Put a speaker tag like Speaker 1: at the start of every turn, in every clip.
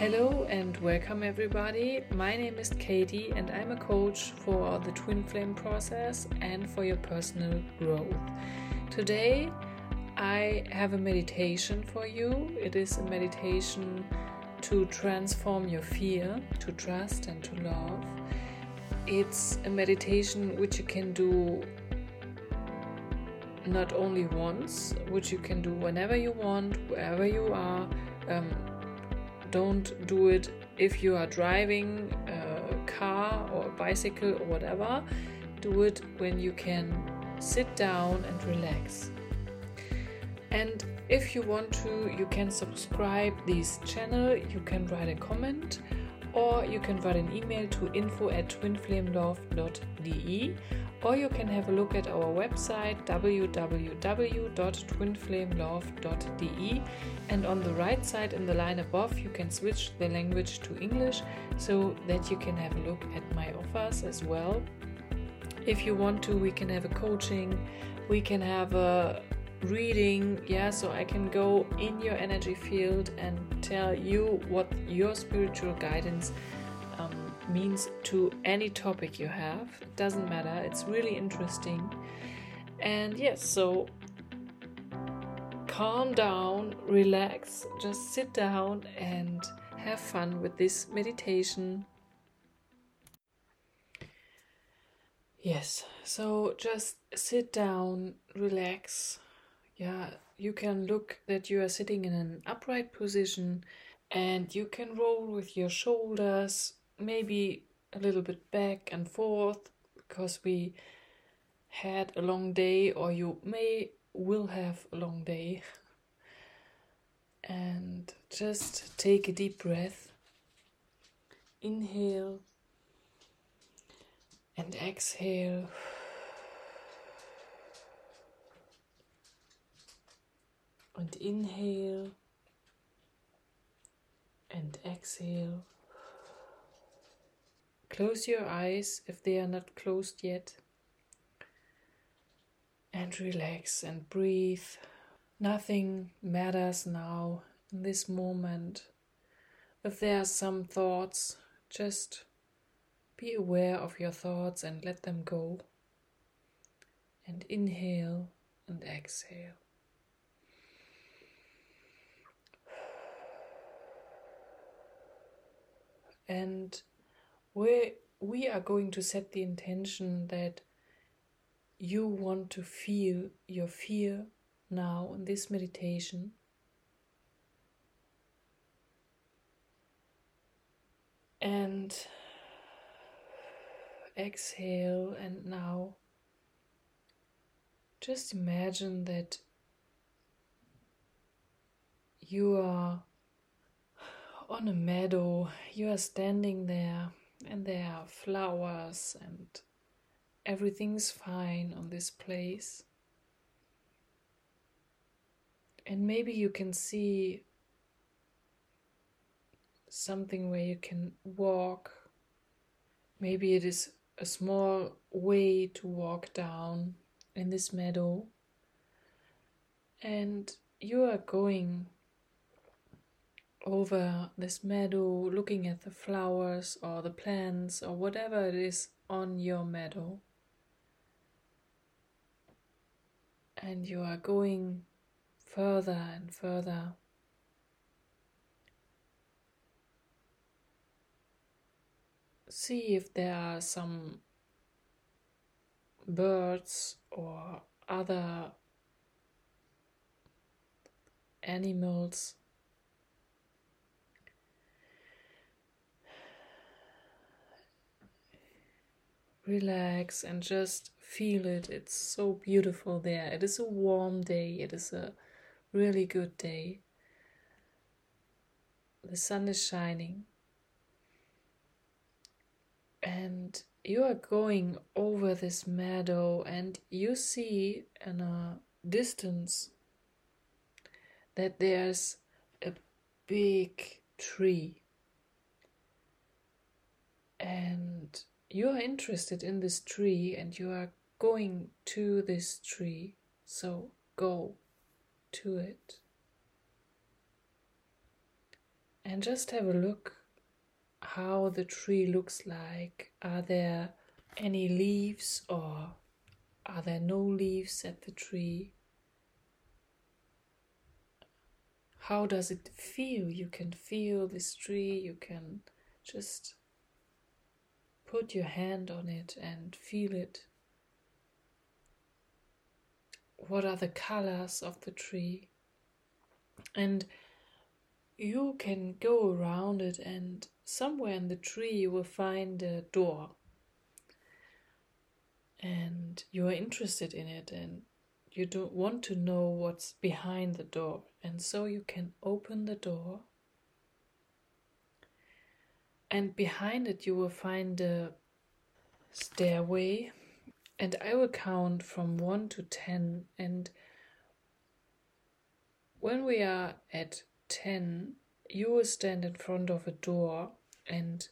Speaker 1: Hello and welcome, everybody. My name is Cathi, and I'm a coach for the twin flame process and for your personal growth. Today, I have a meditation for you. It is a meditation to transform your fear to trust and to love. It's a meditation which you can do not only once, which you can do whenever you want, wherever you are. Um, don't do it if you are driving a car or a bicycle or whatever. Do it when you can sit down and relax. And if you want to, you can subscribe this channel, you can write a comment, or you can write an email to info at twinflamelove.de or you can have a look at our website www.twinflamelove.de and on the right side in the line above you can switch the language to English so that you can have a look at my offers as well. If you want to, we can have a coaching, we can have a reading, yeah, so I can go in your energy field and tell you what your spiritual guidance um, means to any topic you have. It doesn't matter, it's really interesting. And yes, so calm down, relax, just sit down and have fun with this meditation. Yes, so just sit down, relax. Yeah, you can look that you are sitting in an upright position and you can roll with your shoulders maybe a little bit back and forth because we had a long day or you may will have a long day. And just take a deep breath. Inhale. And exhale and inhale and exhale Close your eyes if they are not closed yet. And relax and breathe. Nothing matters now in this moment. If there are some thoughts, just be aware of your thoughts and let them go. And inhale and exhale. And we we are going to set the intention that you want to feel your fear now in this meditation. And exhale, and now just imagine that you are on a meadow, you are standing there and there are flowers and everything's fine on this place. And maybe you can see something where you can walk. Maybe it is a small way to walk down in this meadow. And you are going over this meadow, looking at the flowers or the plants or whatever it is on your meadow. And you are going further and further. See if there are some birds or other animals relax and just feel it. It's so beautiful there. It is a warm day, it is a really good day. The sun is shining, and you are going over this meadow, and you see in a distance that there's a big tree. And you are interested in this tree and you are going to this tree, so go to it. and just have a look how the tree looks like. Are there any leaves or are there no leaves at the tree? How does it feel? You can feel this tree, you can just put your hand on it and feel it. What are the colors of the tree? And you can go around it, and somewhere in the tree, you will find a door. And you are interested in it, and you don't want to know what's behind the door. And so you can open the door, and behind it, you will find a stairway. And I will count from 1 to 10. And when we are at 10, you will stand in front of a door and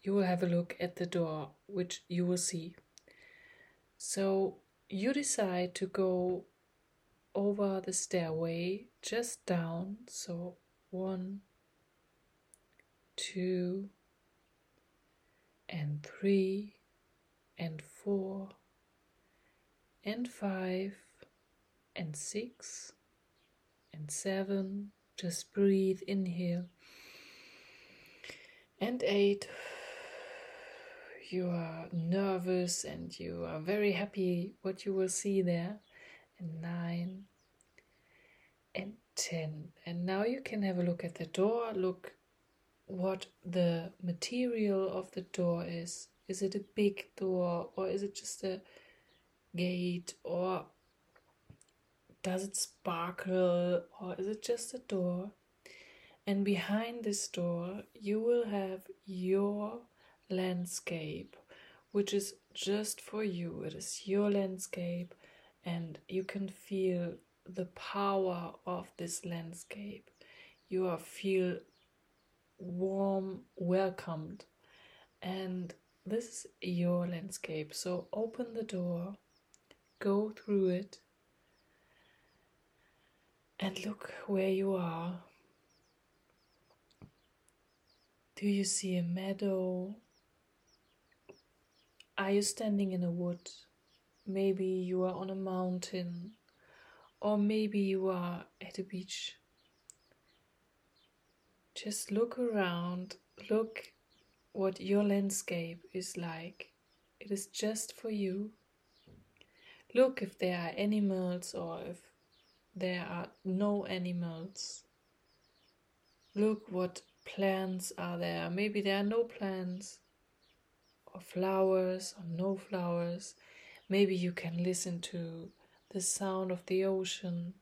Speaker 1: you will have a look at the door, which you will see. So you decide to go over the stairway just down. So one, two, and three, and four, and five, and six, and seven. Just breathe, inhale, and eight. You are nervous and you are very happy what you will see there. And nine, and ten. And now you can have a look at the door. Look what the material of the door is. Is it a big door or is it just a gate or does it sparkle or is it just a door? And behind this door, you will have your landscape, which is just for you. It is your landscape, and you can feel the power of this landscape. You are feel warm, welcomed, and this is your landscape. So open the door, go through it, and look where you are. Do you see a meadow? Are you standing in a wood? Maybe you are on a mountain, or maybe you are at a beach. Just look around, look what your landscape is like. It is just for you. Look if there are animals or if there are no animals. Look what plants are there. Maybe there are no plants, or flowers, or no flowers. Maybe you can listen to the sound of the ocean.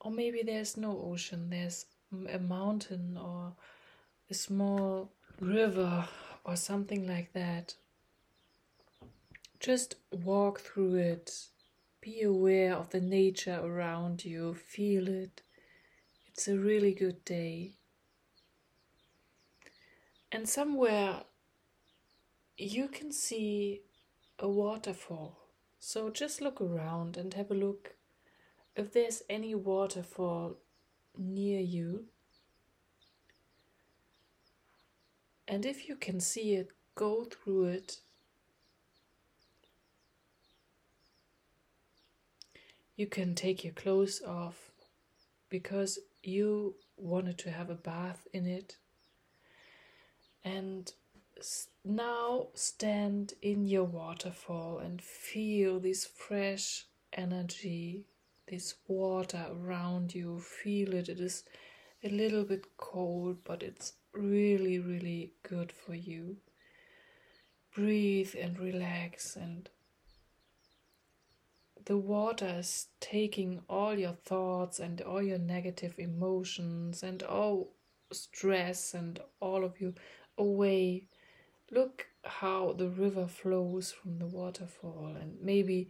Speaker 1: Or maybe there's no ocean, there's a mountain or a small river or something like that. Just walk through it be aware of the nature around you, feel it. It's a really good day. And somewhere you can see a waterfall. So just look around and have a look if there's any waterfall near you. And if you can see it, go through it you can take your clothes off because you wanted to have a bath in it. And now stand in your waterfall and feel this fresh energy, this water around you. Feel it. It is a little bit cold, but it's really, really good for you. Breathe and relax and the water is taking all your thoughts and all your negative emotions and all stress and all of you away. Look how the river flows from the waterfall, and maybe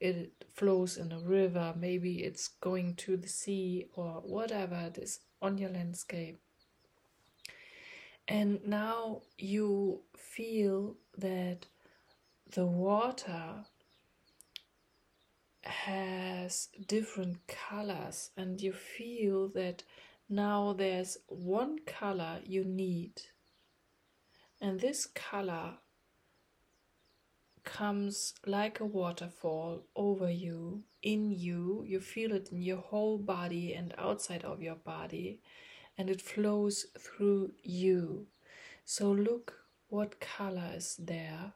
Speaker 1: it flows in a river, maybe it's going to the sea, or whatever it is on your landscape. And now you feel that the water has different colors and you feel that Now there's one color you need, and this color comes like a waterfall over you, in you. You feel it in your whole body and outside of your body, and it flows through you. So look what color is there.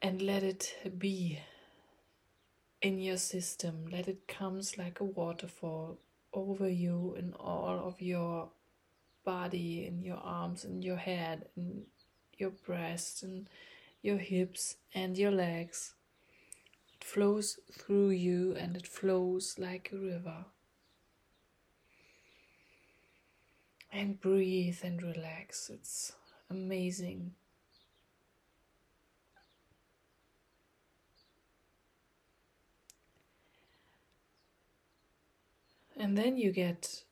Speaker 1: And let it be in your system. Let it comes like a waterfall over you in all of your body, in your arms, in your head, in your breast, and your hips and your legs. It flows through you and it flows like a river. And breathe and relax. It's amazing. And then you get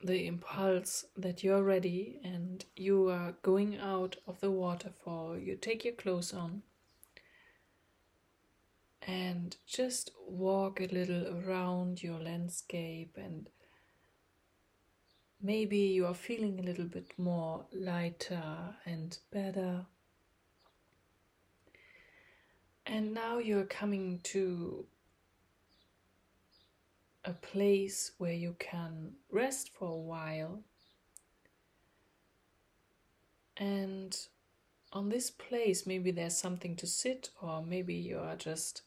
Speaker 1: the impulse that you're ready and you are going out of the waterfall. You take your clothes on and just walk a little around your landscape and maybe you are feeling a little bit more lighter and better. And now you're coming to a place where you can rest for a while. And on this place, maybe there's something to sit, or maybe you are just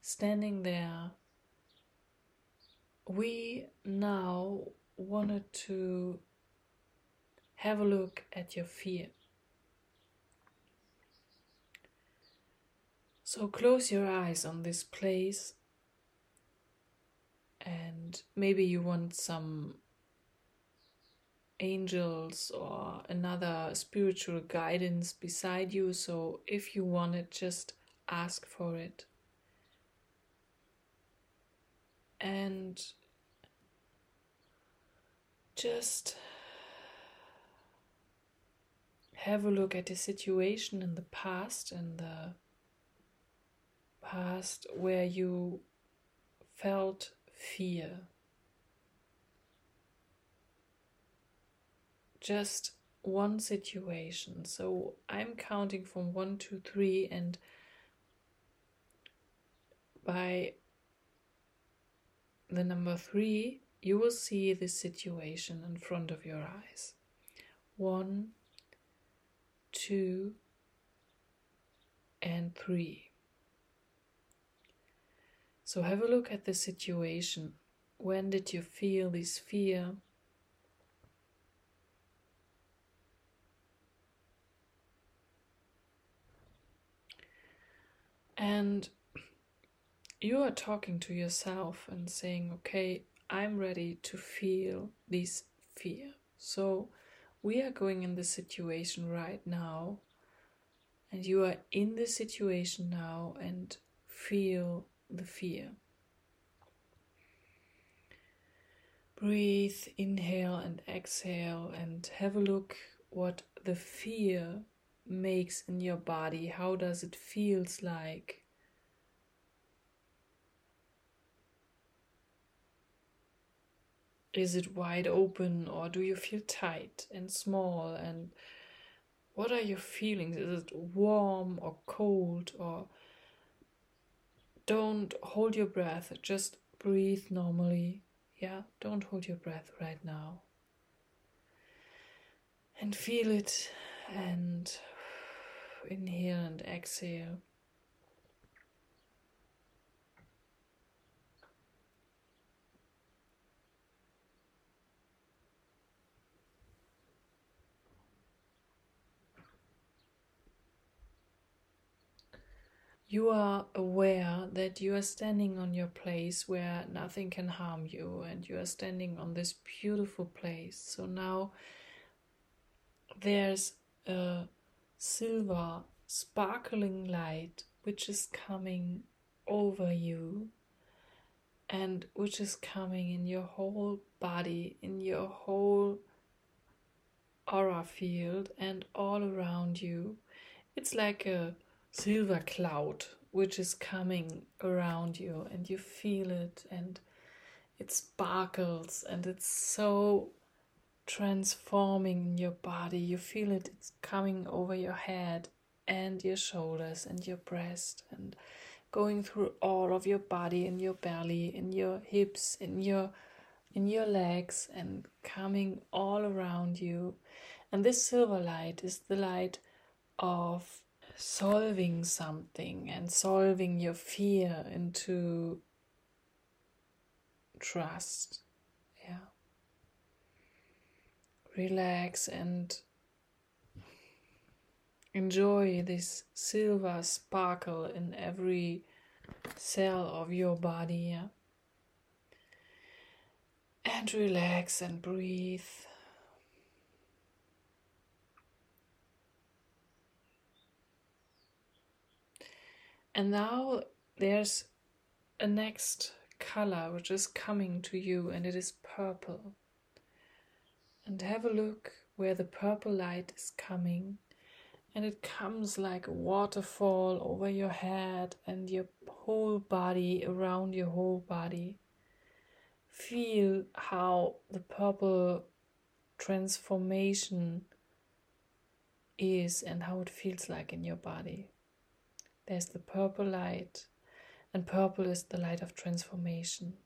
Speaker 1: standing there. We now wanted to have a look at your fear. So close your eyes on this place and maybe you want some angels or another spiritual guidance beside you. So if you want it, just ask for it. And just have a look at the situation in the past and the past where you felt fear. Just one situation. So I'm counting from one, two, three, and by the number three, you will see this situation in front of your eyes. One, two, and three. So have a look at the situation. When did you feel this fear? And you are talking to yourself and saying, okay, I'm ready to feel this fear. So we are going in the situation right now, and you are in the situation now and feel the fear. Breathe, inhale and exhale, and have a look what the fear makes in your body. How does it feels like? Is it wide open or do you feel tight and small? And what are your feelings? Is it warm or cold or don't hold your breath, just breathe normally. Yeah, don't hold your breath right now. And feel it and inhale and exhale. You are aware that you are standing on your place where nothing can harm you and you are standing on this beautiful place. So now there's a silver sparkling light which is coming over you and which is coming in your whole body, in your whole aura field, and all around you. It's like a silver cloud which is coming around you, and you feel it, and it sparkles, and it's so transforming in your body. You feel it, it's coming over your head and your shoulders and your breast, and going through all of your body, in your belly, in your hips, in your in your legs and coming all around you. And this silver light is the light of solving something and solving your fear into trust. Yeah. Relax and enjoy this silver sparkle in every cell of your body. Yeah? And relax and breathe. And now there's a next color which is coming to you, and it is purple. And have a look where the purple light is coming, and it comes like a waterfall over your head and your whole body, around your whole body. Feel how the purple transformation is and how it feels like in your body. There's the purple light, and purple is the light of transformation.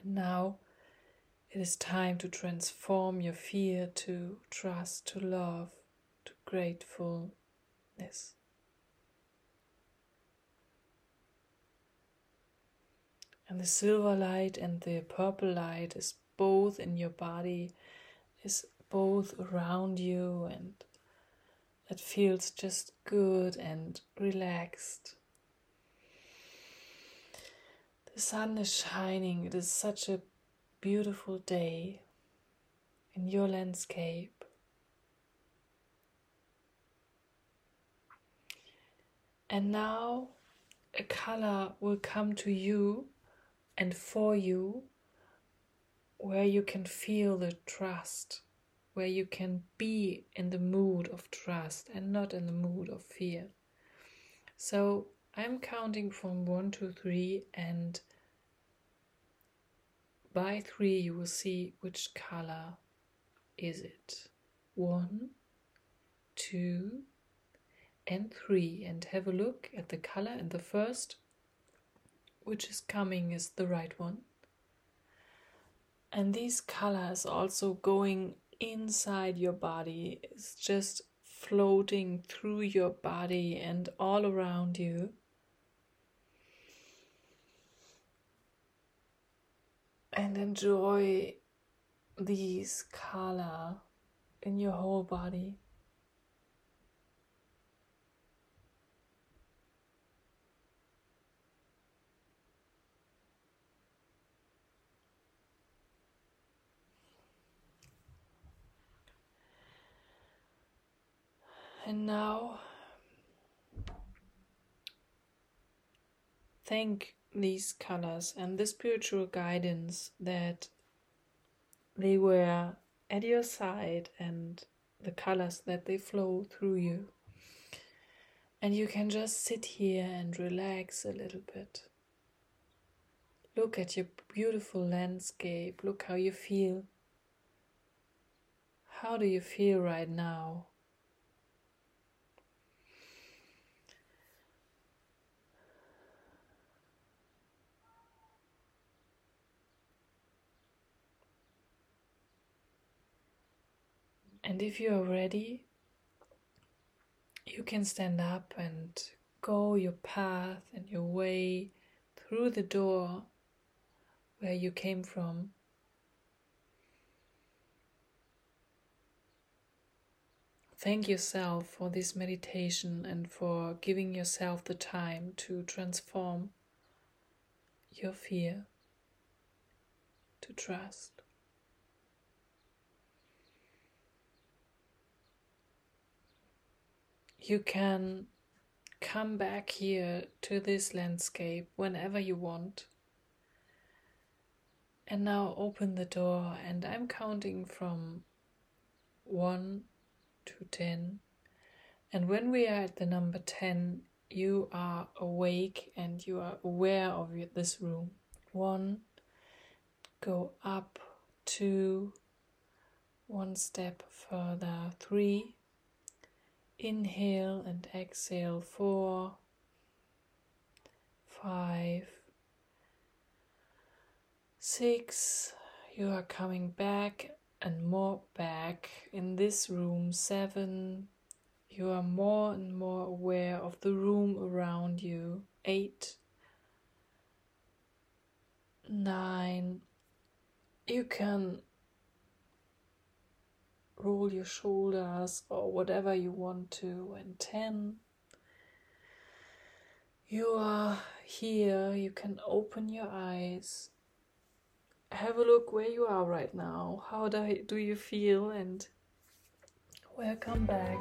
Speaker 1: And now it is time to transform your fear to trust, to love, to gratefulness. And the silver light and the purple light is both in your body, is both around you and it feels just good and relaxed. The sun is shining, it is such a beautiful day in your landscape. And now a color will come to you and for you where you can feel the trust where you can be in the mood of trust and not in the mood of fear. So I'm counting from one to three, and by three, you will see which color is it. One, two, and three, and have a look at the color. And the first, which is coming, is the right one. And these colors also going inside your body is just floating through your body and all around you. And enjoy these color in your whole body. And now, thank these colors and the spiritual guidance that they were at your side and the colors that they flow through you. And you can just sit here and relax a little bit. Look at your beautiful landscape. Look how you feel. How do you feel right now? And if you are ready, you can stand up and go your path and your way through the door where you came from. Thank yourself for this meditation and for giving yourself the time to transform your fear to trust. You can come back here to this landscape whenever you want. And now open the door, and I'm counting from 1 to 10. And when we are at the number 10, you are awake and you are aware of this room. One, go up, two, one step further, three, inhale and exhale, four, five, six, you are coming back and more back in this room, seven, you are more and more aware of the room around you. Eight, nine, you can roll your shoulders or whatever you want to. And ten, you are here, you can open your eyes. Have a look where you are right now. How do you feel? And welcome back.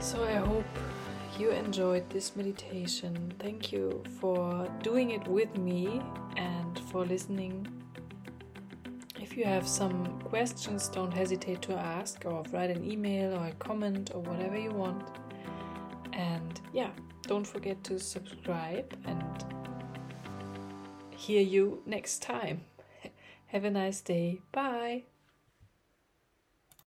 Speaker 1: So I hope you enjoyed this meditation. Thank you for doing it with me and for listening. If you have some questions, don't hesitate to ask or write an email or a comment or whatever you want. And yeah, don't forget to subscribe and hear you next time. Have a nice day. Bye.